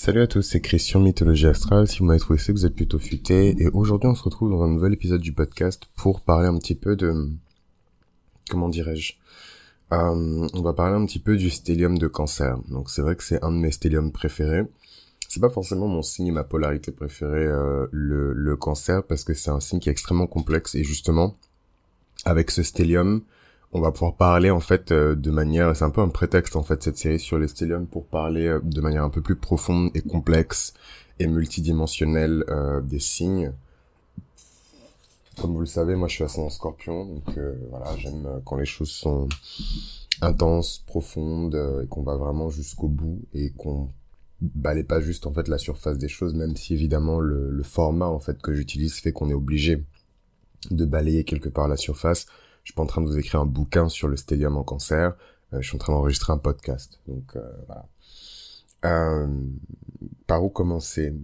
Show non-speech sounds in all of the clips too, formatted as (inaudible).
Salut à tous, c'est Christian Mythologie Astrale. Si vous m'avez trouvé, c'est vous êtes plutôt futé. Et aujourd'hui, on se retrouve dans un nouvel épisode du podcast pour parler un petit peu de... Comment dirais-je euh, On va parler un petit peu du stellium de cancer. Donc c'est vrai que c'est un de mes stelliums préférés. C'est pas forcément mon signe et ma polarité préférée, euh, le, le cancer, parce que c'est un signe qui est extrêmement complexe. Et justement, avec ce stellium, on va pouvoir parler en fait euh, de manière, c'est un peu un prétexte en fait cette série sur les stelliums pour parler euh, de manière un peu plus profonde et complexe et multidimensionnelle euh, des signes. Comme vous le savez, moi je suis ascendant scorpion, donc voilà, j'aime quand les choses sont intenses, profondes et qu'on va vraiment jusqu'au bout et qu'on balaye pas juste en fait la surface des choses, même si évidemment le, le format en fait que j'utilise fait qu'on est obligé de balayer quelque part la surface suis pas en train de vous écrire un bouquin sur le stellium en cancer. Euh, je suis en train d'enregistrer un podcast. Donc euh, voilà. Euh, par où commencer?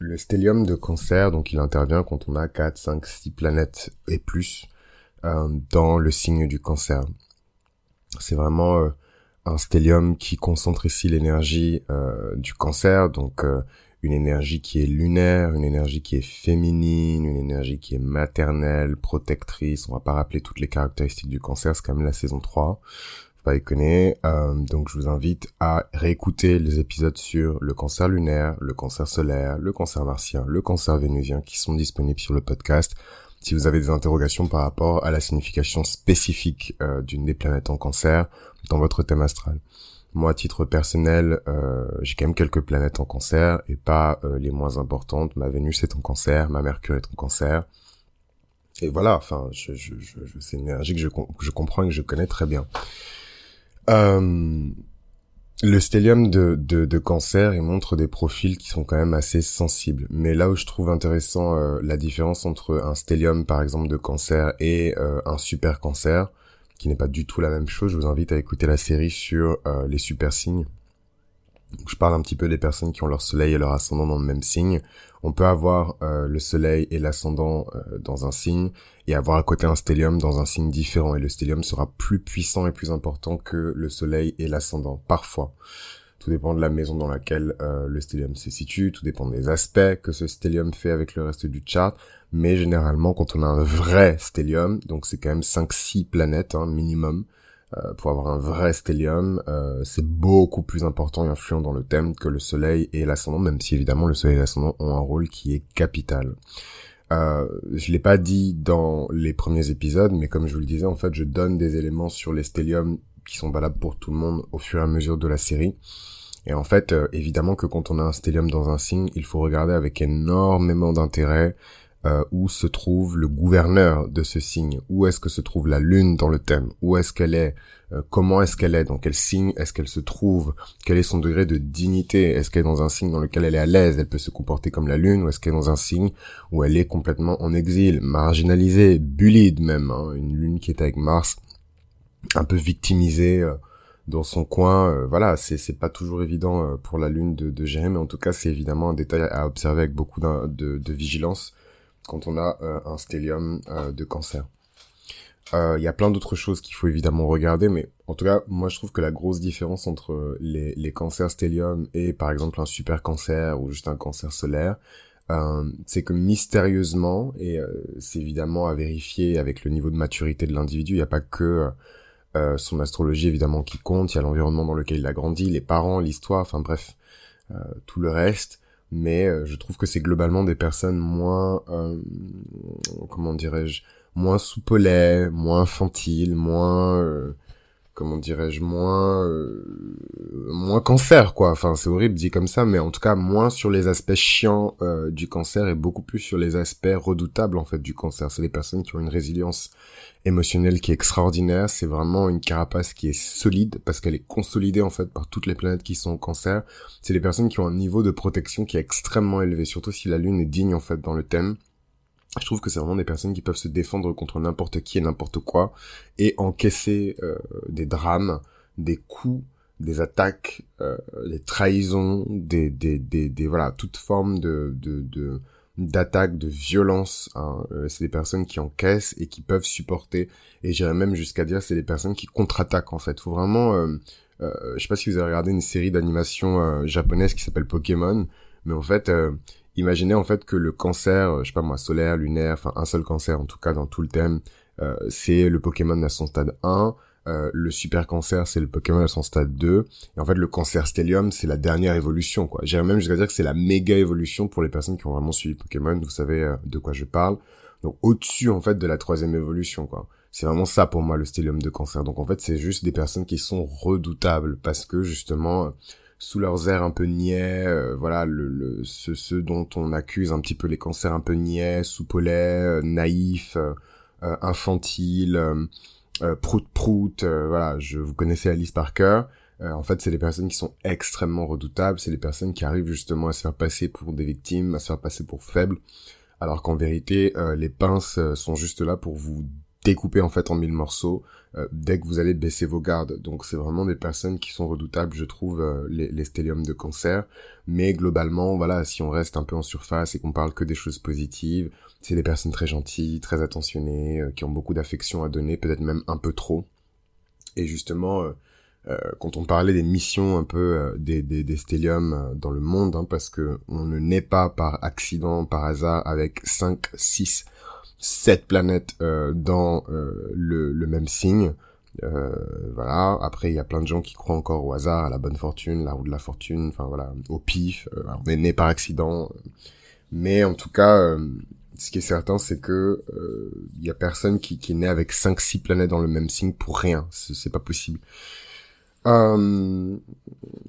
Le stellium de cancer, donc il intervient quand on a 4, 5, 6 planètes et plus dans le signe du cancer. C'est vraiment un stellium qui concentre ici l'énergie du cancer, donc une énergie qui est lunaire, une énergie qui est féminine, une énergie qui est maternelle, protectrice. On va pas rappeler toutes les caractéristiques du cancer, c'est quand même la saison 3. Faut pas déconner. Euh, donc je vous invite à réécouter les épisodes sur le cancer lunaire, le cancer solaire, le cancer martien, le cancer vénusien qui sont disponibles sur le podcast. Si vous avez des interrogations par rapport à la signification spécifique euh, d'une des planètes en cancer dans votre thème astral. Moi, à titre personnel, euh, j'ai quand même quelques planètes en cancer et pas euh, les moins importantes. Ma Vénus est en cancer, ma Mercure est en cancer. Et voilà, enfin, je, je, je, c'est une énergie que je, je comprends et que je connais très bien. Euh, le stellium de, de, de, cancer, il montre des profils qui sont quand même assez sensibles. Mais là où je trouve intéressant euh, la différence entre un stellium, par exemple, de cancer et euh, un super cancer, qui n'est pas du tout la même chose. Je vous invite à écouter la série sur euh, les super signes. je parle un petit peu des personnes qui ont leur soleil et leur ascendant dans le même signe. On peut avoir euh, le soleil et l'ascendant euh, dans un signe et avoir à côté un stellium dans un signe différent. Et le stellium sera plus puissant et plus important que le soleil et l'ascendant, parfois. Tout dépend de la maison dans laquelle le stellium se situe, tout dépend des aspects que ce stellium fait avec le reste du chart mais généralement quand on a un vrai stellium, donc c'est quand même 5-6 planètes hein, minimum, euh, pour avoir un vrai stellium, euh, c'est beaucoup plus important et influent dans le thème que le soleil et l'ascendant, même si évidemment le soleil et l'ascendant ont un rôle qui est capital. Euh, je l'ai pas dit dans les premiers épisodes, mais comme je vous le disais, en fait, je donne des éléments sur les stelliums qui sont valables pour tout le monde au fur et à mesure de la série. Et en fait, euh, évidemment que quand on a un stellium dans un signe, il faut regarder avec énormément d'intérêt euh, où se trouve le gouverneur de ce signe, où est-ce que se trouve la lune dans le thème, où est-ce qu'elle est, euh, comment est-ce qu'elle est, dans quel signe est-ce qu'elle se trouve, quel est son degré de dignité, est-ce qu'elle est dans un signe dans lequel elle est à l'aise, elle peut se comporter comme la lune, ou est-ce qu'elle est dans un signe où elle est complètement en exil, marginalisée, bullied même, hein, une lune qui est avec Mars, un peu victimisée. Euh, dans son coin, voilà, c'est pas toujours évident pour la lune de, de gérer, mais en tout cas c'est évidemment un détail à observer avec beaucoup de, vigilance quand on a euh, un stellium euh, de cancer. Euh, il y a plein d'autres choses qu'il faut évidemment regarder, mais en tout cas, moi je trouve que la grosse différence entre les, cancers stellium et par exemple un super cancer ou juste un cancer solaire, euh, c'est que mystérieusement, et c'est évidemment à vérifier avec le niveau de maturité de l'individu, il n'y a pas que euh, son astrologie évidemment qui compte, il y a l'environnement dans lequel il a grandi, les parents, l'histoire, enfin bref, tout le reste. Mais euh, je trouve que c'est globalement des personnes moins, euh, comment dirais-je, moins soupolées, moins infantiles, moins, euh, comment dirais-je, moins, euh, moins cancer, quoi. Enfin, c'est horrible dit comme ça, mais en tout cas, moins sur les aspects chiants du cancer et beaucoup plus sur les aspects redoutables, en fait, du cancer. C'est des personnes qui ont une résilience émotionnelle qui est extraordinaire. C'est vraiment une carapace qui est solide parce qu'elle est consolidée en fait par toutes les planètes qui sont au cancer. C'est des personnes qui ont un niveau de protection qui est extrêmement élevé, surtout si la lune est digne en fait dans le thème. Je trouve que c'est vraiment des personnes qui peuvent se défendre contre n'importe qui et n'importe quoi et encaisser euh, des drames, des coups, des attaques, euh, des trahisons, des, des, des, des, voilà toute forme de, de, de d'attaque, de violence. Hein. Euh, c'est des personnes qui encaissent et qui peuvent supporter. Et j'irais même jusqu'à dire c'est des personnes qui contre-attaquent en fait. Faut vraiment euh, euh, je sais pas si vous avez regardé une série d'animation euh, japonaise qui s'appelle Pokémon, mais en fait, euh, imaginez en fait que le cancer, je sais pas moi, solaire, lunaire, enfin un seul cancer en tout cas dans tout le thème, c'est le Pokémon à son stade 1, le super cancer c'est le Pokémon à son stade 2 et en fait le cancer stellium c'est la dernière évolution quoi. J'irais même jusqu'à dire que c'est la méga évolution pour les personnes qui ont vraiment suivi Pokémon, vous savez de quoi je parle. Donc au-dessus en fait de la troisième évolution quoi. C'est vraiment ça pour moi le stellium de cancer. Donc en fait c'est juste des personnes qui sont redoutables parce que justement sous leurs airs un peu niais, euh, voilà le, le ceux, dont on accuse un petit peu les cancers un peu niais, soupolets, euh, naïfs, euh, euh infantiles, prout prout, voilà, je vous connaissez Alice Parker. en fait, c'est des personnes qui sont extrêmement redoutables. C'est des personnes qui arrivent justement à se faire passer pour des victimes, à se faire passer pour faibles alors qu'en vérité, euh, les pinces euh, sont juste là pour vous découper en fait en mille morceaux euh, dès que vous allez baisser vos gardes. Donc c'est vraiment des personnes qui sont redoutables, je trouve, les, les stelliums de cancer. Mais globalement, voilà, si on reste un peu en surface et qu'on parle que des choses positives, c'est des personnes très gentilles, très attentionnées, qui ont beaucoup d'affection à donner, peut-être même un peu trop. Et justement, euh, quand on parlait des missions un peu euh, des, des, euh, dans le monde, hein, parce que on ne naît pas par accident, par hasard, avec 5, 6, 7 planètes dans le, le, même signe. voilà. Après, il y a plein de gens qui croient encore au hasard, à la bonne fortune, la roue de la fortune, enfin voilà, au pif. on est né par accident. Mais en tout cas, ce qui est certain, c'est que il y a personne qui, qui est né avec 5-6 planètes dans le même signe pour rien. C'est pas possible. Euh,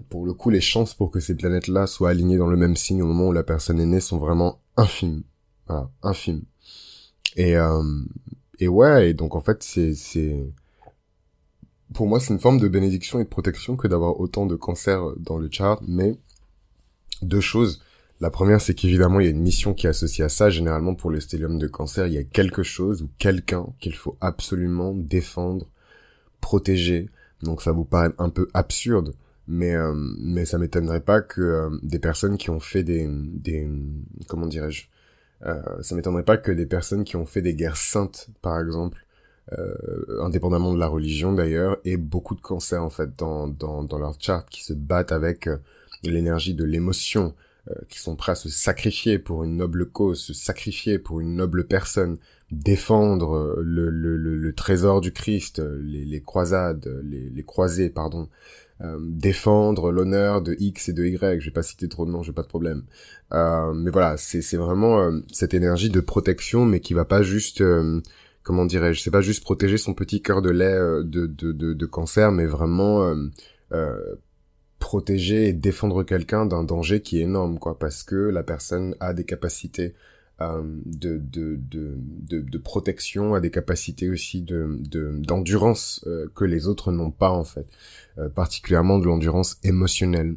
pour le coup, les chances pour que ces planètes-là soient alignées dans le même signe au moment où la personne est née sont vraiment infimes. Voilà, infimes. Et, euh, et ouais, et donc en fait, c'est, c'est, pour moi, c'est une forme de bénédiction et de protection que d'avoir autant de cancers dans le chart, mais deux choses. La première, c'est qu'évidemment, il y a une mission qui est associée à ça. Généralement, pour le stellium de cancer, il y a quelque chose ou quelqu'un qu'il faut absolument défendre, protéger, donc ça vous paraît un peu absurde, mais euh, mais ça m'étonnerait pas que euh, des personnes qui ont fait des des comment dirais-je, ça m'étonnerait pas que des personnes qui ont fait des guerres saintes, par exemple, euh, indépendamment de la religion d'ailleurs, aient beaucoup de cancers en fait dans dans dans leur chart, qui se battent avec l'énergie de l'émotion, qui sont prêts à se sacrifier pour une noble cause, se sacrifier pour une noble personne, défendre euh, le, le, le, trésor du Christ, euh, les, croisades, les, les, croisés, pardon, euh, défendre l'honneur de X et de Y. Je vais pas citer trop de noms, j'ai pas de problème. Euh, mais voilà, c'est vraiment cette énergie de protection, mais qui va pas juste, comment dirais-je, c'est pas juste protéger son petit cœur de lait de, de, de, de, cancer, mais vraiment protéger et défendre quelqu'un d'un danger qui est énorme, quoi, parce que la personne a des capacités euh, de, de, de, de, protection, à des capacités aussi de d'endurance euh, que les autres n'ont pas en fait, euh, particulièrement de l'endurance émotionnelle.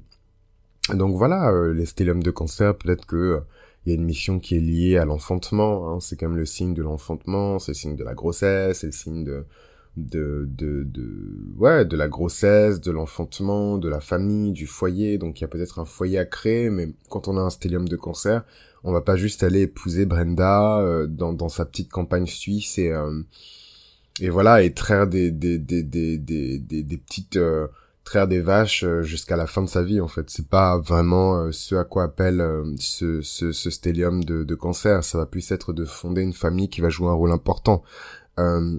Donc voilà, les stelliums de cancer, peut-être que il y a une mission qui est liée à l'enfantement, hein, c'est quand même le signe de l'enfantement, c'est le signe de la grossesse, c'est le signe de de, de, de, ouais, de la grossesse, de l'enfantement, de la famille, du foyer. Donc il y a peut-être un foyer à créer, mais quand on a un stellium de cancer, on va pas juste aller épouser Brenda euh, dans, dans sa petite campagne suisse et euh, et voilà et traire des des des des des, des, petites euh, traire des vaches jusqu'à la fin de sa vie en fait c'est pas vraiment ce à quoi appelle ce, ce ce stellium de de cancer ça va plus être de fonder une famille qui va jouer un rôle important euh,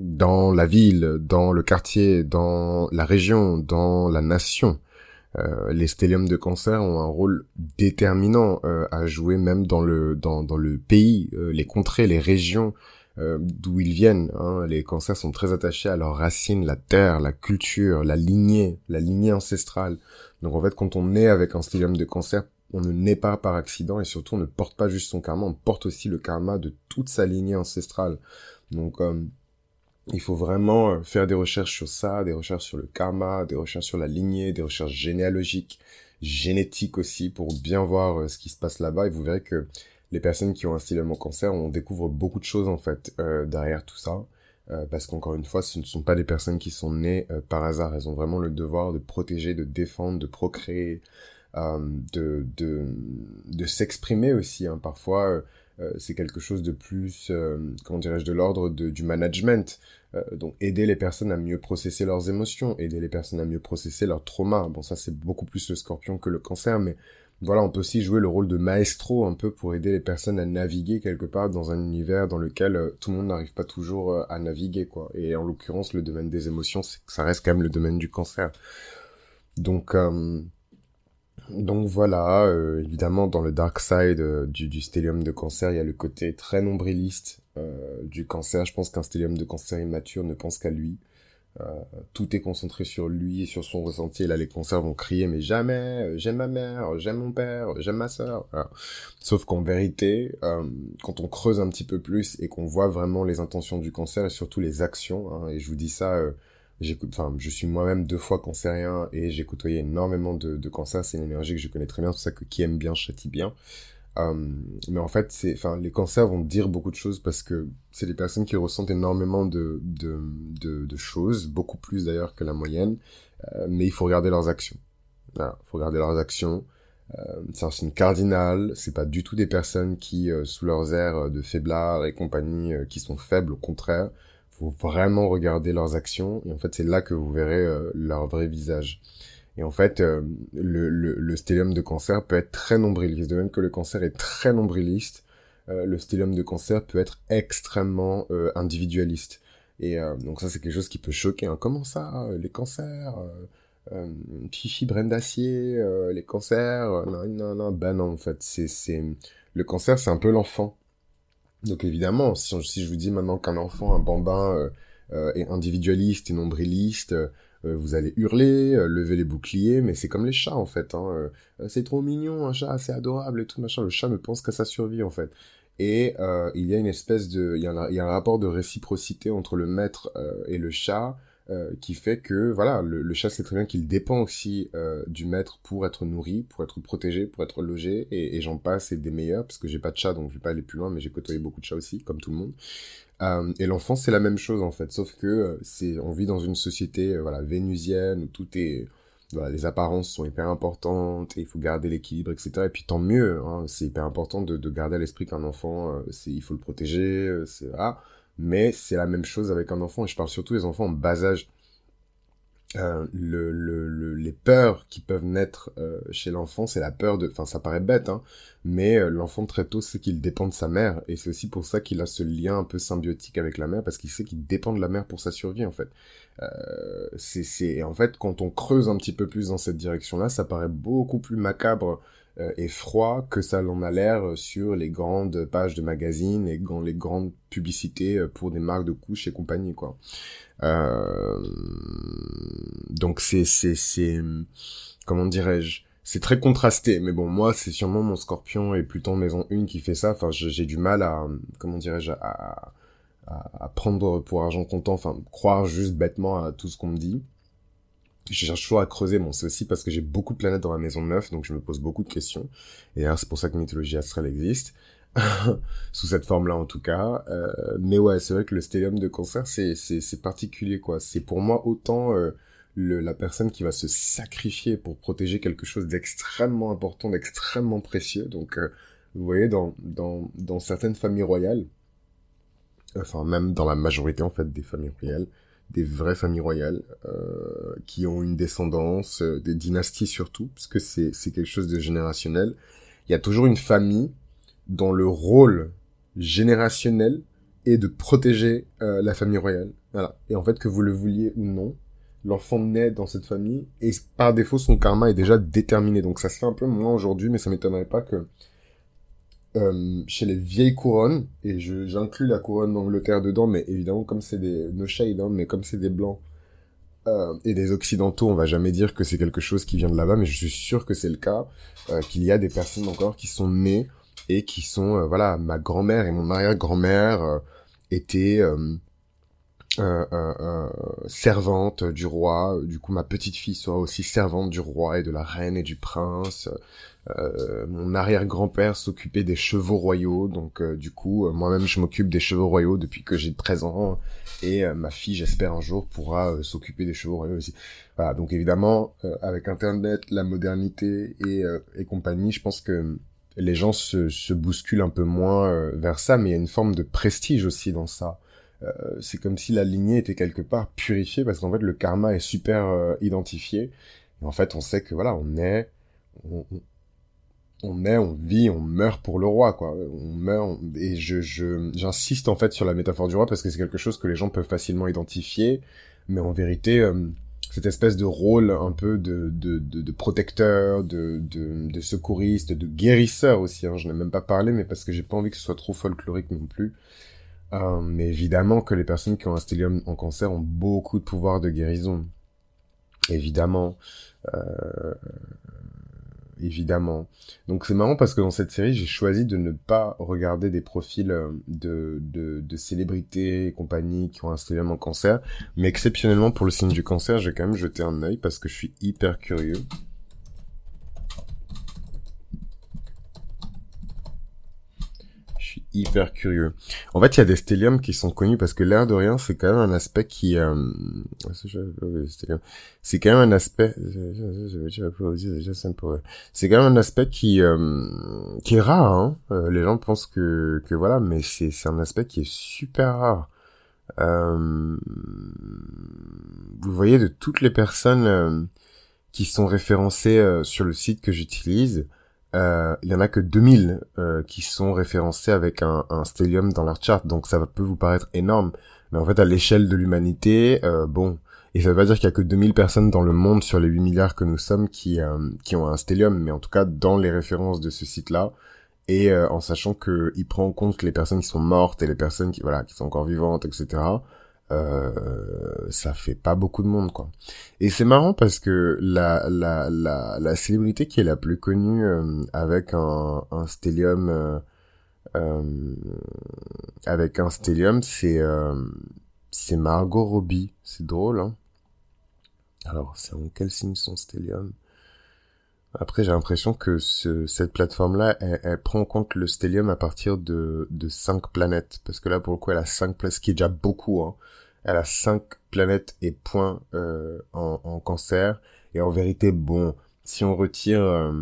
dans la ville, dans le quartier, dans la région, dans la nation. Euh, les stelliums de cancer ont un rôle déterminant euh, à jouer même dans le dans, dans le pays, euh, les contrées, les régions d'où ils viennent. Hein. Les cancers sont très attachés à leurs racines, la terre, la culture, la lignée, la lignée ancestrale. Donc en fait, quand on est avec un stellium de cancer, on ne naît pas par accident et surtout on ne porte pas juste son karma, on porte aussi le karma de toute sa lignée ancestrale. Donc il faut vraiment euh, faire des recherches sur ça, des recherches sur le karma, des recherches sur la lignée, des recherches généalogiques, génétiques aussi, pour bien voir euh, ce qui se passe là-bas. Et vous verrez que les personnes qui ont un stylement cancer, on découvre beaucoup de choses en fait euh, derrière tout ça. parce qu'encore une fois, ce ne sont pas des personnes qui sont nées par hasard. Elles ont vraiment le devoir de protéger, de défendre, de procréer, de, de, de s'exprimer aussi. Hein. Parfois, c'est quelque chose de plus, comment dirais-je, de l'ordre du management. donc aider les personnes à mieux processer leurs émotions, aider les personnes à mieux processer leurs traumas. Bon, ça c'est beaucoup plus le scorpion que le cancer, mais voilà, on peut aussi jouer le rôle de maestro un peu pour aider les personnes à naviguer quelque part dans un univers dans lequel euh, tout le monde n'arrive pas toujours euh, à naviguer, quoi. Et en l'occurrence, le domaine des émotions, c'est ça reste quand même le domaine du cancer. Donc, euh, donc voilà, évidemment, dans le dark side du, du stellium de cancer, il y a le côté très nombriliste du cancer. Je pense qu'un stellium de cancer immature ne pense qu'à lui. Euh, tout est concentré sur lui et sur son ressenti. Et là, les concerts vont crier, mais jamais, euh, j'aime ma mère, j'aime mon père, j'aime ma sœur. Sauf qu'en vérité, euh, quand on creuse un petit peu plus et qu'on voit vraiment les intentions du cancer et surtout les actions, hein, et je vous dis ça, enfin, je suis moi-même deux fois cancérien et j'ai côtoyé énormément de, de cancers. C'est une énergie que je connais très bien, c'est pour ça que qui aime bien châtie bien. Euh, mais en fait, c'est, enfin, les cancers vont dire beaucoup de choses parce que c'est des personnes qui ressentent énormément de, de, de, choses, beaucoup plus d'ailleurs que la moyenne. Euh, mais il faut regarder leurs actions. Voilà, faut regarder leurs actions. Euh, c'est une cardinale. C'est pas du tout des personnes qui, sous leurs airs de faiblard et compagnie, qui sont faibles. Au contraire, faut vraiment regarder leurs actions. Et en fait, c'est là que vous verrez leur vrai visage. Et en fait, euh, le, le, le stellium de cancer peut être très nombriliste. De même que le cancer est très nombriliste, euh, le stellium de cancer peut être extrêmement euh, individualiste. Et donc ça, c'est quelque chose qui peut choquer. Hein. Comment ça, les cancers euh, Fifi Brenda d'acier, les cancers, non, non, non, ben non, en fait, c'est, c'est, le cancer, c'est un peu l'enfant. Donc évidemment, si, je vous dis maintenant qu'un enfant, un bambin, est individualiste et nombriliste, euh, vous allez hurler, euh, lever les boucliers, mais c'est comme les chats en fait. Hein. Euh, c'est trop mignon, un chat, c'est adorable et tout machin. Le chat ne pense qu'à sa survie en fait. Et il y a une espèce de, il y, a il y a un rapport de réciprocité entre le maître et le chat qui fait que voilà, le, chat sait très bien qu'il dépend aussi du maître pour être nourri, pour être protégé, pour être logé, et, j'en passe et des meilleurs parce que j'ai pas de chat donc je vais pas aller plus loin, mais j'ai côtoyé beaucoup de chats aussi, comme tout le monde. Euh, et l'enfant, c'est la même chose en fait, sauf que euh, c'est, on vit dans une société euh, voilà vénusienne où tout est, les apparences sont hyper importantes et il faut garder l'équilibre, etc. Et puis tant mieux, hein, c'est hyper important de, de garder à l'esprit qu'un enfant, il faut le protéger, c'est voilà. Mais c'est la même chose avec un enfant et je parle surtout des enfants en bas âge. Euh, le, le, les peurs qui peuvent naître euh, chez l'enfant, c'est la peur de... Enfin, ça paraît bête, hein, mais euh, l'enfant très tôt sait qu'il dépend de sa mère, et c'est aussi pour ça qu'il a ce lien un peu symbiotique avec la mère, parce qu'il sait qu'il dépend de la mère pour sa survie, en fait. c'est, En fait, quand on creuse un petit peu plus dans cette direction-là, ça paraît beaucoup plus macabre et froid que ça l'en a l'air sur les grandes pages de magazines et les grandes publicités pour des marques de couches et compagnie, quoi. Euh, donc c'est c'est c'est comment dirais-je c'est très contrasté mais bon moi c'est sûrement mon scorpion et Pluton maison 1 qui fait ça enfin j'ai du mal à comment dirais-je à, à, prendre pour argent comptant enfin croire juste bêtement à tout ce qu'on me dit je cherche toujours à creuser bon c'est parce que j'ai beaucoup de planètes dans ma maison 9 donc je me pose beaucoup de questions et c'est pour ça que mythologie astrale existe (laughs) sous cette forme-là en tout cas. Euh, mais ouais, c'est vrai que le stellium de cancer, c'est c'est particulier quoi. C'est pour moi autant euh, le, la personne qui va se sacrifier pour protéger quelque chose d'extrêmement important, d'extrêmement précieux. Donc euh, vous voyez dans dans dans certaines familles royales, enfin même dans la majorité en fait des familles royales, des vraies familles royales euh, qui ont une descendance, euh, des dynasties surtout, parce que c'est quelque chose de générationnel. Il y a toujours une famille dont le rôle générationnel est de protéger euh, la famille royale. Voilà. Et en fait, que vous le vouliez ou non, l'enfant naît dans cette famille et par défaut, son karma est déjà déterminé. Donc ça se fait un peu moins aujourd'hui, mais ça m'étonnerait pas que euh, chez les vieilles couronnes, et j'inclus la couronne d'Angleterre dedans, mais évidemment, comme c'est des... no shade, hein, mais comme c'est des blancs, euh, et des occidentaux, on va jamais dire que c'est quelque chose qui vient de là-bas, mais je suis sûr que c'est le cas, euh, qu'il y a des personnes encore qui sont nées et qui sont euh, voilà ma grand-mère et mon arrière-grand-mère euh, étaient servante du roi. Du coup, ma petite fille sera aussi servante du roi et de la reine et du prince. Euh, mon arrière-grand-père s'occupait des chevaux royaux, donc du coup, moi-même, je m'occupe des chevaux royaux depuis que j'ai 13 ans. Et ma fille, j'espère un jour, pourra s'occuper des chevaux royaux aussi. Voilà, donc évidemment, avec Internet, la modernité et, et compagnie, je pense que les gens se, se bousculent un peu moins vers ça, mais il y a une forme de prestige aussi dans ça. Euh, c'est comme si la lignée était quelque part purifiée parce qu'en fait le karma est super euh, identifié. Et en fait, on sait que voilà, on est, on, on est, on vit, on meurt pour le roi, quoi. On meurt, et je, j'insiste en fait sur la métaphore du roi parce que c'est quelque chose que les gens peuvent facilement identifier, mais en vérité, euh, cette espèce de rôle un peu de, de, de, de protecteur, de, de, de, secouriste, de guérisseur aussi, hein. je n'ai même pas parlé, mais parce que j'ai pas envie que ce soit trop folklorique non plus. Euh, mais évidemment que les personnes qui ont un stellium en cancer ont beaucoup de pouvoir de guérison. Évidemment. Euh, évidemment. Donc c'est marrant parce que dans cette série, j'ai choisi de ne pas regarder des profils euh, de, célébrités et compagnie qui ont un stellium en cancer. Mais exceptionnellement pour le signe du cancer, j'ai quand même jeté un œil parce que je suis hyper curieux. Hyper curieux. En fait, il y a des stelliums qui sont connus parce que l'air de rien, c'est quand même un aspect qui... Euh... C'est quand même un aspect... C'est quand même un aspect qui euh... qui est rare. Hein. Euh, les gens pensent que que voilà, mais c'est un aspect qui est super rare. Euh... Vous voyez de toutes les personnes euh, qui sont référencées euh, sur le site que j'utilise, euh, il y en a que 2000 euh, qui sont référencés avec un, un stellium dans leur chart, donc ça peut vous paraître énorme, mais en fait à l'échelle de l'humanité, euh, bon, et ça veut pas dire qu'il y a que 2000 personnes dans le monde sur les 8 milliards que nous sommes qui qui ont un stellium, mais en tout cas dans les références de ce site-là, et en sachant que il prend en compte les personnes qui sont mortes et les personnes qui voilà qui sont encore vivantes, etc euh, ça fait pas beaucoup de monde quoi. Et c'est marrant parce que la la la la célébrité qui est la plus connue euh, avec un un stellium euh, euh avec un stellium c'est c'est Margot Robbie, c'est drôle hein. Alors, c'est en quel signe son stellium? Après, j'ai l'impression que ce, cette plateforme-là, elle, elle, prend en compte le stellium à partir de, de 5 planètes. Parce que là, pour le coup, elle a 5 planètes, ce qui est déjà beaucoup. Hein. Elle a 5 planètes et points euh, en, en, cancer. Et en vérité, bon, si on retire... Euh,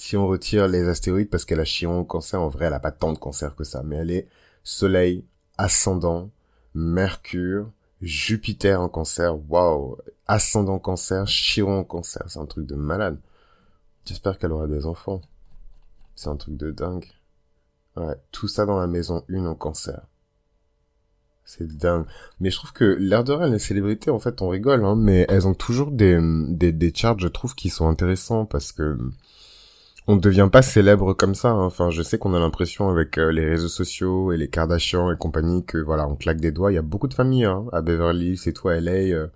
si on retire les astéroïdes, parce qu'elle a Chiron au cancer, en vrai, elle a pas tant de cancer que ça. Mais elle est Soleil, Ascendant, Mercure, Jupiter en cancer, waouh, ascendant cancer, Chiron en cancer, c'est un truc de malade. J'espère qu'elle aura des enfants. C'est un truc de dingue. Ouais, tout ça dans la maison 1 en cancer. C'est dingue. Mais je trouve que l'air de rien, les célébrités, en fait, on rigole, hein, mais elles ont toujours des, des, des charts, je trouve, qui sont intéressants parce que on ne devient pas célèbre comme ça. Hein. Enfin, je sais qu'on a l'impression avec euh, les réseaux sociaux et les Kardashians et compagnie que voilà, on claque des doigts. Il y a beaucoup de familles hein, à Beverly, c'est toi LA.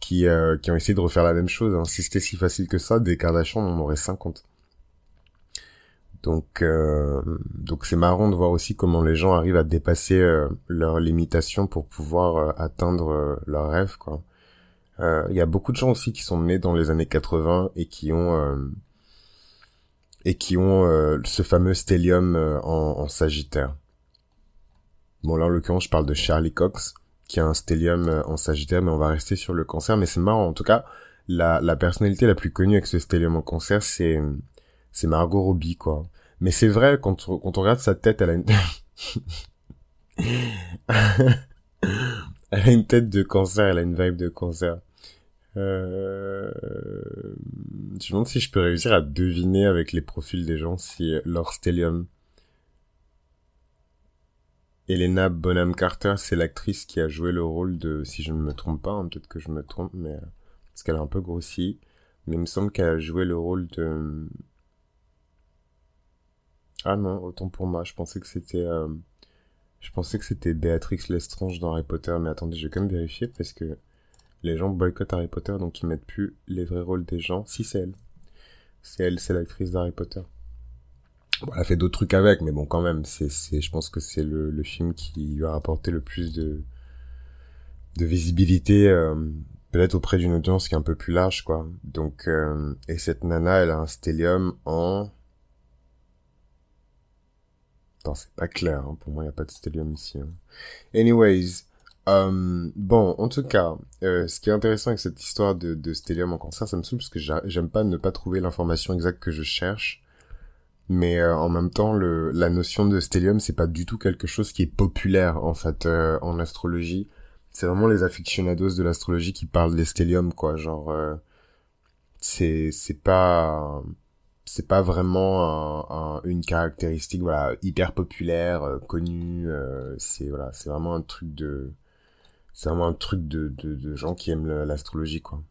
Qui, euh, qui ont essayé de refaire la même chose. Hein. Si c'était si facile que ça, des Kardashians, on en aurait 50. Donc, euh, donc c'est marrant de voir aussi comment les gens arrivent à dépasser euh, leurs limitations pour pouvoir atteindre leurs rêves. Quoi. Il y a beaucoup de gens aussi qui sont nés dans les années 80 et qui ont et qui ont ce fameux stellium en, Sagittaire. Bon là en l'occurrence je parle de Charlie Cox qui a un stellium euh, en Sagittaire, mais on va rester sur le cancer. Mais c'est marrant, en tout cas, la, la personnalité la plus connue avec ce stellium en cancer, c'est c'est Margot Robbie, quoi. Mais c'est vrai, quand on, regarde sa tête, elle a une... (laughs) elle a une tête de cancer, elle a une vibe de cancer. Euh... Je me demande si je peux réussir à deviner avec les profils des gens si leur stellium Elena Bonham Carter, c'est l'actrice qui a joué le rôle de, si je ne me trompe pas, hein, peut-être que je me trompe, mais euh, parce qu'elle a un peu grossi, mais il me semble qu'elle a joué le rôle de. Ah non, autant pour moi, je pensais que c'était, euh, je pensais que c'était Béatrix Lestrange dans Harry Potter, mais attendez, je vais quand même vérifier parce que les gens boycottent Harry Potter, donc ils mettent plus les vrais rôles des gens. Si c'est elle, c'est elle, c'est l'actrice d'Harry Potter. Bon, elle a fait d'autres trucs avec, mais bon, quand même, c'est, c'est, je pense que c'est le, le film qui lui a rapporté le plus de, de visibilité peut-être auprès d'une audience qui est un peu plus large quoi donc et cette nana elle a un stellium en Attends, c'est pas clair hein. pour moi il y a pas de stellium ici hein. anyways euh, bon, en tout cas, euh, ce qui est intéressant avec cette histoire de, de stellium en cancer, ça me saoule parce que j'aime pas ne pas trouver l'information exacte que je cherche. Mais euh, en même temps, le, la notion de stellium, c'est pas du tout quelque chose qui est populaire en fait en astrologie. C'est vraiment les aficionados de l'astrologie qui parlent des stelliums, quoi. Genre, c'est c'est pas c'est pas vraiment un, une caractéristique voilà hyper populaire connue. c'est voilà, c'est vraiment un truc de c'est vraiment un truc de, de, de gens qui aiment l'astrologie, quoi.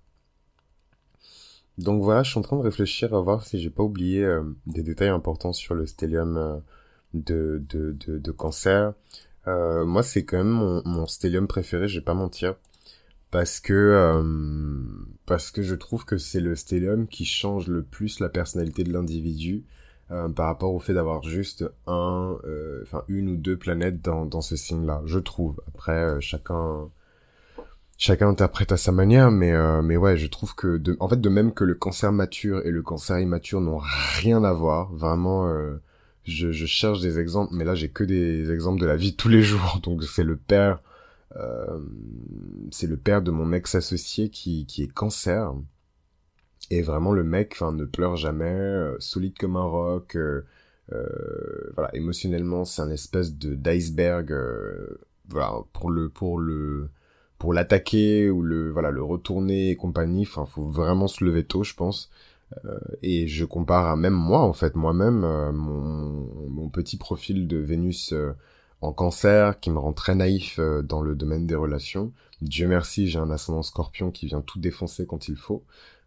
Donc voilà, je suis en train de réfléchir à voir si j'ai pas oublié euh, des détails importants sur le stellium euh, de, de, de, de, cancer. Euh, moi, c'est quand même mon, mon stellium préféré, je vais pas mentir. Parce que, euh, parce que je trouve que c'est le stellium qui change le plus la personnalité de l'individu par rapport au fait d'avoir juste un, enfin une ou deux planètes dans, dans ce signe-là, je trouve. Après, chacun, chacun interprète à sa manière, mais euh, mais ouais, je trouve que de, en fait de même que le cancer mature et le cancer immature n'ont rien à voir, vraiment. Euh, je, je, cherche des exemples, mais là j'ai que des exemples de la vie tous les jours. (laughs) Donc c'est le père, euh, c'est le père de mon ex associé qui qui est cancer. Et vraiment le mec, enfin ne pleure jamais, euh, solide comme un roc. voilà, émotionnellement c'est un espèce de d'iceberg. voilà pour le pour le pour l'attaquer ou le voilà le retourner et compagnie enfin faut vraiment se lever tôt je pense euh, et je compare à même moi en fait moi-même euh, mon, mon, petit profil de Vénus euh, en cancer qui me rend très naïf dans le domaine des relations Dieu merci j'ai un ascendant scorpion qui vient tout défoncer quand il faut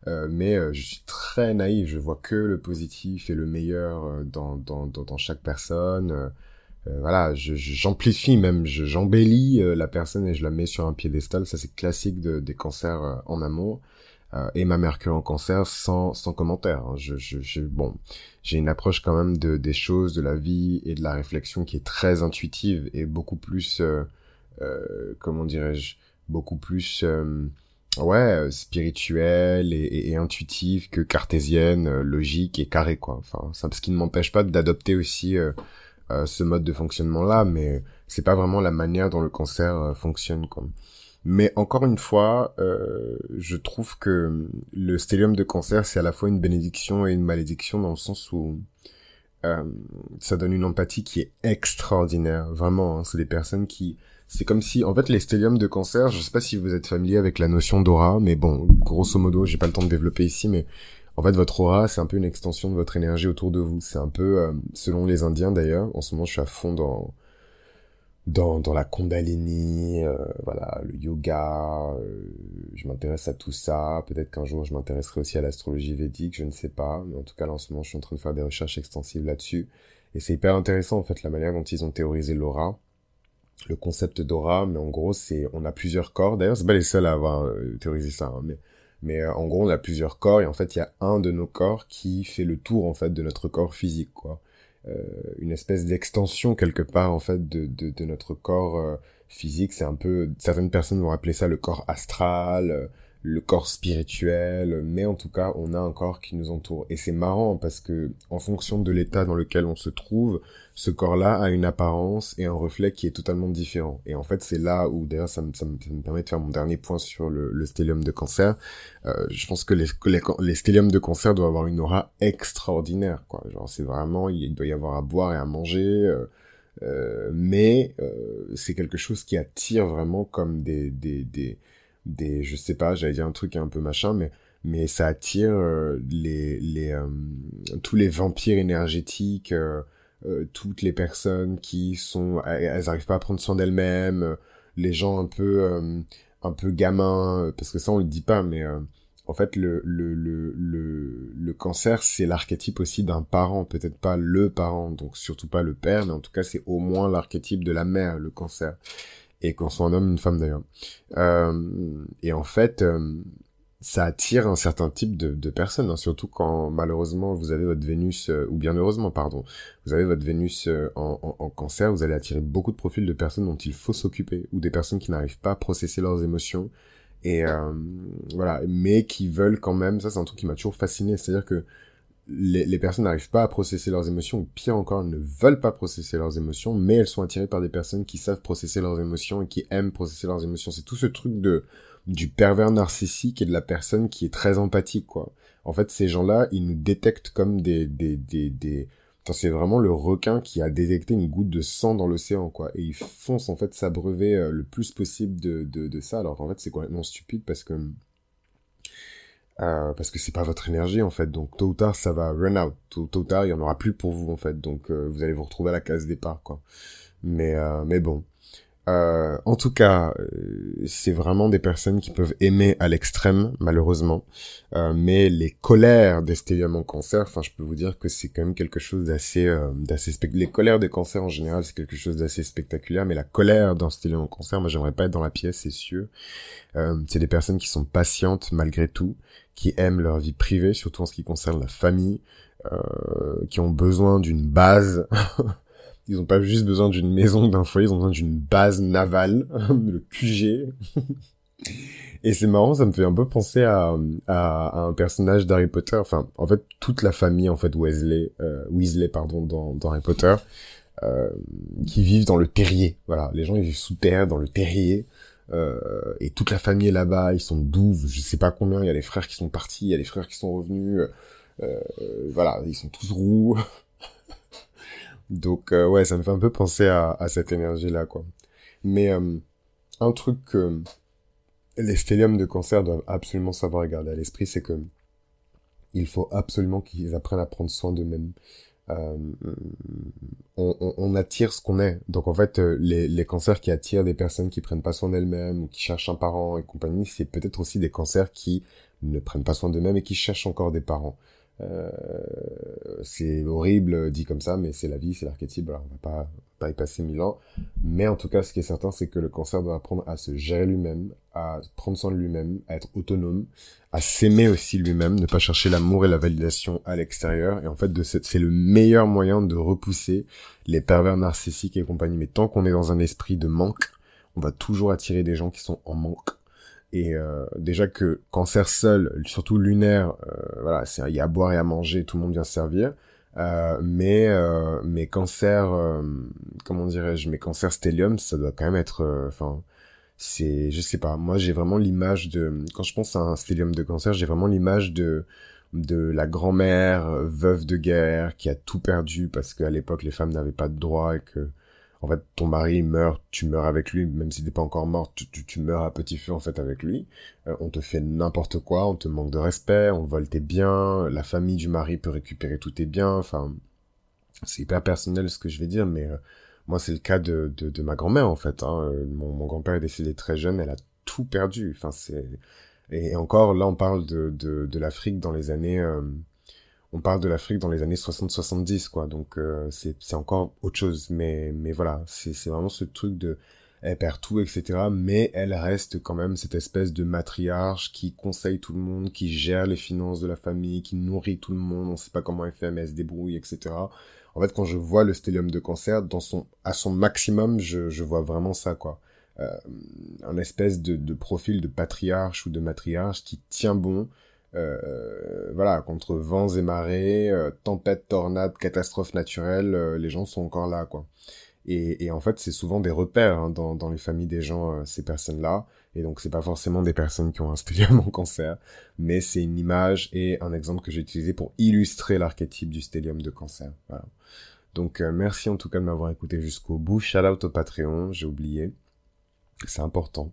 mais je suis très naïf je vois que le positif et le meilleur dans, dans, dans, dans chaque personne euh, voilà, j'amplifie même, j'embellis euh, la personne et je la mets sur un piédestal. Ça, c'est classique de, des cancers euh, en amour. Et ma Mercure en cancer sans, sans commentaire. Hein. Je, je, bon, j'ai une approche quand même de, des choses, de la vie et de la réflexion qui est très intuitive et beaucoup plus, comment dirais-je, beaucoup plus ouais spirituelle et, et, intuitive que cartésienne logique et carrée quoi enfin ça ce qui ne m'empêche pas d'adopter aussi euh, ce mode de fonctionnement là mais c'est pas vraiment la manière dont le cancer euh, fonctionne. Mais encore une fois, euh, je trouve que le stellium de cancer, c'est à la fois une bénédiction et une malédiction dans le sens où euh, ça donne une empathie qui est extraordinaire. Vraiment, hein, c'est des personnes qui... C'est comme si, en fait, les stelliums de cancer, je sais pas si vous êtes familier avec la notion d'aura, mais bon, grosso modo, j'ai pas le temps de développer ici, mais en fait, votre aura, c'est un peu une extension de votre énergie autour de vous. C'est un peu, euh, selon les Indiens d'ailleurs, en ce moment, je suis à fond dans dans, dans la Kundalini, euh, voilà, le yoga. Euh, je m'intéresse à tout ça. Peut-être qu'un jour, je m'intéresserai aussi à l'astrologie védique. Je ne sais pas, mais en tout cas, là, en ce moment, je suis en train de faire des recherches extensives là-dessus. Et c'est hyper intéressant en fait la manière dont ils ont théorisé l'aura le concept d'aura, mais en gros, c'est on a plusieurs corps. D'ailleurs, c'est pas les seuls à avoir théorisé ça, hein, mais mais euh, en gros, on a plusieurs corps et en fait, il y a un de nos corps qui fait le tour en fait de notre corps physique, quoi. Euh, une espèce d'extension quelque part en fait de, de, de notre corps euh, physique. C'est un peu certaines personnes vont appeler ça le corps astral, le corps spirituel, mais en tout cas, on a un corps qui nous entoure. Et c'est marrant parce que, en fonction de l'état dans lequel on se trouve, ce corps-là a une apparence et un reflet qui est totalement différent. Et en fait, c'est là où, d'ailleurs, ça me, ça, me, permet de faire mon dernier point sur le, le stellium de cancer. Euh, je pense que les, les, les stelliums de cancer doivent avoir une aura extraordinaire, quoi. Genre, c'est vraiment, il doit y avoir à boire et à manger. Euh, euh, mais euh, c'est quelque chose qui attire vraiment comme des, des, des des je sais pas j'allais dire un truc un peu machin mais mais ça attire euh, les les euh, tous les vampires énergétiques euh, toutes les personnes qui sont elles arrivent pas à prendre soin d'elles-mêmes les gens un peu un peu gamins parce que ça on le dit pas mais en fait le le le le, le cancer c'est l'archétype aussi d'un parent peut-être pas le parent donc surtout pas le père mais en tout cas c'est au moins l'archétype de la mère le cancer et qu'on soit un homme une femme d'ailleurs. Euh, et en fait, euh, ça attire un certain type de, personnes, hein, surtout quand malheureusement vous avez votre Vénus, euh, ou bien heureusement, pardon, vous avez votre Vénus euh, en, cancer, vous allez attirer beaucoup de profils de personnes dont il faut s'occuper, ou des personnes qui n'arrivent pas à processer leurs émotions, et voilà, mais qui veulent quand même, ça c'est un truc qui m'a toujours fasciné, c'est-à-dire que les, les personnes n'arrivent pas à processer leurs émotions, ou pire encore, ne veulent pas processer leurs émotions, mais elles sont attirées par des personnes qui savent processer leurs émotions et qui aiment processer leurs émotions. C'est tout ce truc de du pervers narcissique et de la personne qui est très empathique, quoi. En fait, ces gens-là, ils nous détectent comme des, des, des, des... Enfin, c'est vraiment le requin qui a détecté une goutte de sang dans l'océan, quoi. Et ils foncent, en fait, s'abreuver euh, le plus possible de, de, de ça. Alors, en fait, c'est complètement stupide parce que... Euh, parce que c'est pas votre énergie en fait. Donc tôt ou tard ça va run out. Tôt, ou tard il y en aura plus pour vous en fait. Donc euh, vous allez vous retrouver à la case départ quoi. Mais euh, mais bon euh, en tout cas, euh, c'est vraiment des personnes qui peuvent aimer à l'extrême, malheureusement. Euh, mais les colères des stellium en cancer, enfin, je peux vous dire que c'est quand même quelque chose d'assez, d'assez Les colères des cancers en général, c'est quelque chose d'assez spectaculaire. Mais la colère d'un stellium en cancer, moi, j'aimerais pas être dans la pièce, c'est sûr. c'est des personnes qui sont patientes malgré tout, qui aiment leur vie privée, surtout en ce qui concerne la famille, qui ont besoin d'une base. (laughs) Ils ont pas juste besoin d'une maison, d'un foyer, ils ont besoin d'une base navale, (laughs) le QG. Et c'est marrant, ça me fait un peu penser à, à, un personnage d'Harry Potter. Enfin, en fait, toute la famille, en fait, Weasley, euh, Weasley, pardon, dans, dans Harry Potter, euh, qui vivent dans le terrier. Voilà, les gens ils vivent sous terre, dans le terrier. Euh, et toute la famille est là-bas. Ils sont 12, je sais pas combien. Il y a les frères qui sont partis, il y a les frères qui sont revenus. Euh, voilà, ils sont tous roux. Donc euh, ouais, ça me fait un peu penser à, à cette énergie-là, quoi. Mais euh, un truc que les stelliums de cancer doivent absolument savoir garder à l'esprit, c'est que il faut absolument qu'ils apprennent à prendre soin d'eux-mêmes. Euh, on, on, on, attire ce qu'on est. Donc en fait, euh, les, les cancers qui attirent des personnes qui prennent pas soin d'elles-mêmes ou qui cherchent un parent et compagnie, c'est peut-être aussi des cancers qui ne prennent pas soin d'eux-mêmes et qui cherchent encore des parents. Euh, c'est horrible dit comme ça, mais c'est la vie, c'est l'archétype. Alors on va pas, pas y passer mille ans. Mais en tout cas, ce qui est certain, c'est que le cancer doit apprendre à se gérer lui-même, à prendre soin de lui-même, à être autonome, à s'aimer aussi lui-même, ne pas chercher l'amour et la validation à l'extérieur. Et en fait, c'est le meilleur moyen de repousser les pervers narcissiques et compagnie. Mais tant qu'on est dans un esprit de manque, on va toujours attirer des gens qui sont en manque et euh, déjà que cancer seul, surtout lunaire, euh, voilà, il y a à boire et à manger, tout le monde vient se servir. Euh, mais cancers, euh, comment dirais-je, mes cancers stellium, ça doit quand même être, enfin, c'est, je sais pas. Moi, j'ai vraiment l'image de, quand je pense à un stellium de cancer, j'ai vraiment l'image de de la grand-mère veuve de guerre qui a tout perdu parce qu'à l'époque les femmes n'avaient pas de droit et que en fait, ton mari meurt, tu meurs avec lui, même s'il n'est pas encore mort, tu, meurs à petit feu en fait avec lui. Euh, on te fait n'importe quoi, on te manque de respect, on vole tes biens, la famille du mari peut récupérer tous tes biens. Enfin, c'est hyper personnel ce que je vais dire, mais euh, moi c'est le cas de, de, ma grand-mère en fait. Hein. Euh, mon, grand-père est décédé très jeune, elle a tout perdu. Enfin, c'est et encore là, on parle de, de l'Afrique dans les années on parle de l'Afrique dans les années 60-70, quoi. Donc euh, c'est encore autre chose. Mais, mais voilà, c'est vraiment ce truc de elle perd tout, etc. Mais elle reste quand même cette espèce de matriarche qui conseille tout le monde, qui gère les finances de la famille, qui nourrit tout le monde. On sait pas comment elle fait, mais elle se débrouille, etc. En fait, quand je vois le stellium de cancer dans son à son maximum, je, je vois vraiment ça, quoi. Euh, un espèce de, de profil de patriarche ou de matriarche qui tient bon, voilà, contre vents et marées, euh, tempêtes, tornades, catastrophes naturelles, euh, les gens sont encore là, quoi. Et, en fait, c'est souvent des repères hein, dans, les familles des gens, ces personnes-là. Et donc, c'est pas forcément des personnes qui ont un stellium en cancer, mais c'est une image et un exemple que j'ai utilisé pour illustrer l'archétype du stellium de cancer. Donc, merci en tout cas de m'avoir écouté jusqu'au bout. Shout out au Patreon, j'ai oublié. C'est important.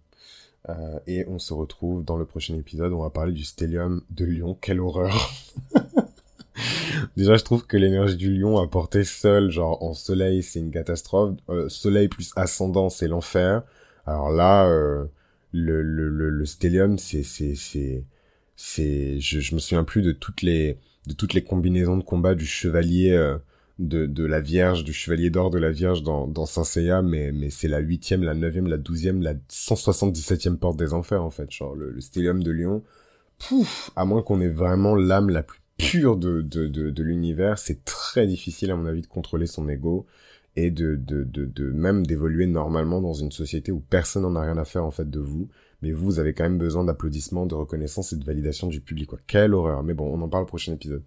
Euh, et on se retrouve dans le prochain épisode. On va parler du stellium de Lyon. Quelle horreur (laughs) Déjà, je trouve que l'énergie du lion à porter seul, genre en soleil, c'est une catastrophe. Euh, soleil plus ascendant, c'est l'enfer. Alors là, euh, le, le, le, le stellium, c'est c'est c'est c'est je, je me souviens plus de toutes les de toutes les combinaisons de combat du chevalier euh, de, de la Vierge, du Chevalier d'Or de la Vierge dans, dans Saint Seiya, mais, mais c'est la huitième, la neuvième, la douzième, la 177e porte des enfers, en fait. Genre, le, le de Lyon, pouf, à moins qu'on ait vraiment l'âme la plus pure de, de, de, de l'univers, c'est très difficile à mon avis de contrôler son ego et de, de, de, de même d'évoluer normalement dans une société où personne n'en a rien à faire en fait de vous, mais vous, vous avez quand même besoin d'applaudissements, de reconnaissance et de validation du public. Quoi. Quelle horreur. Mais bon, on en parle au prochain épisode.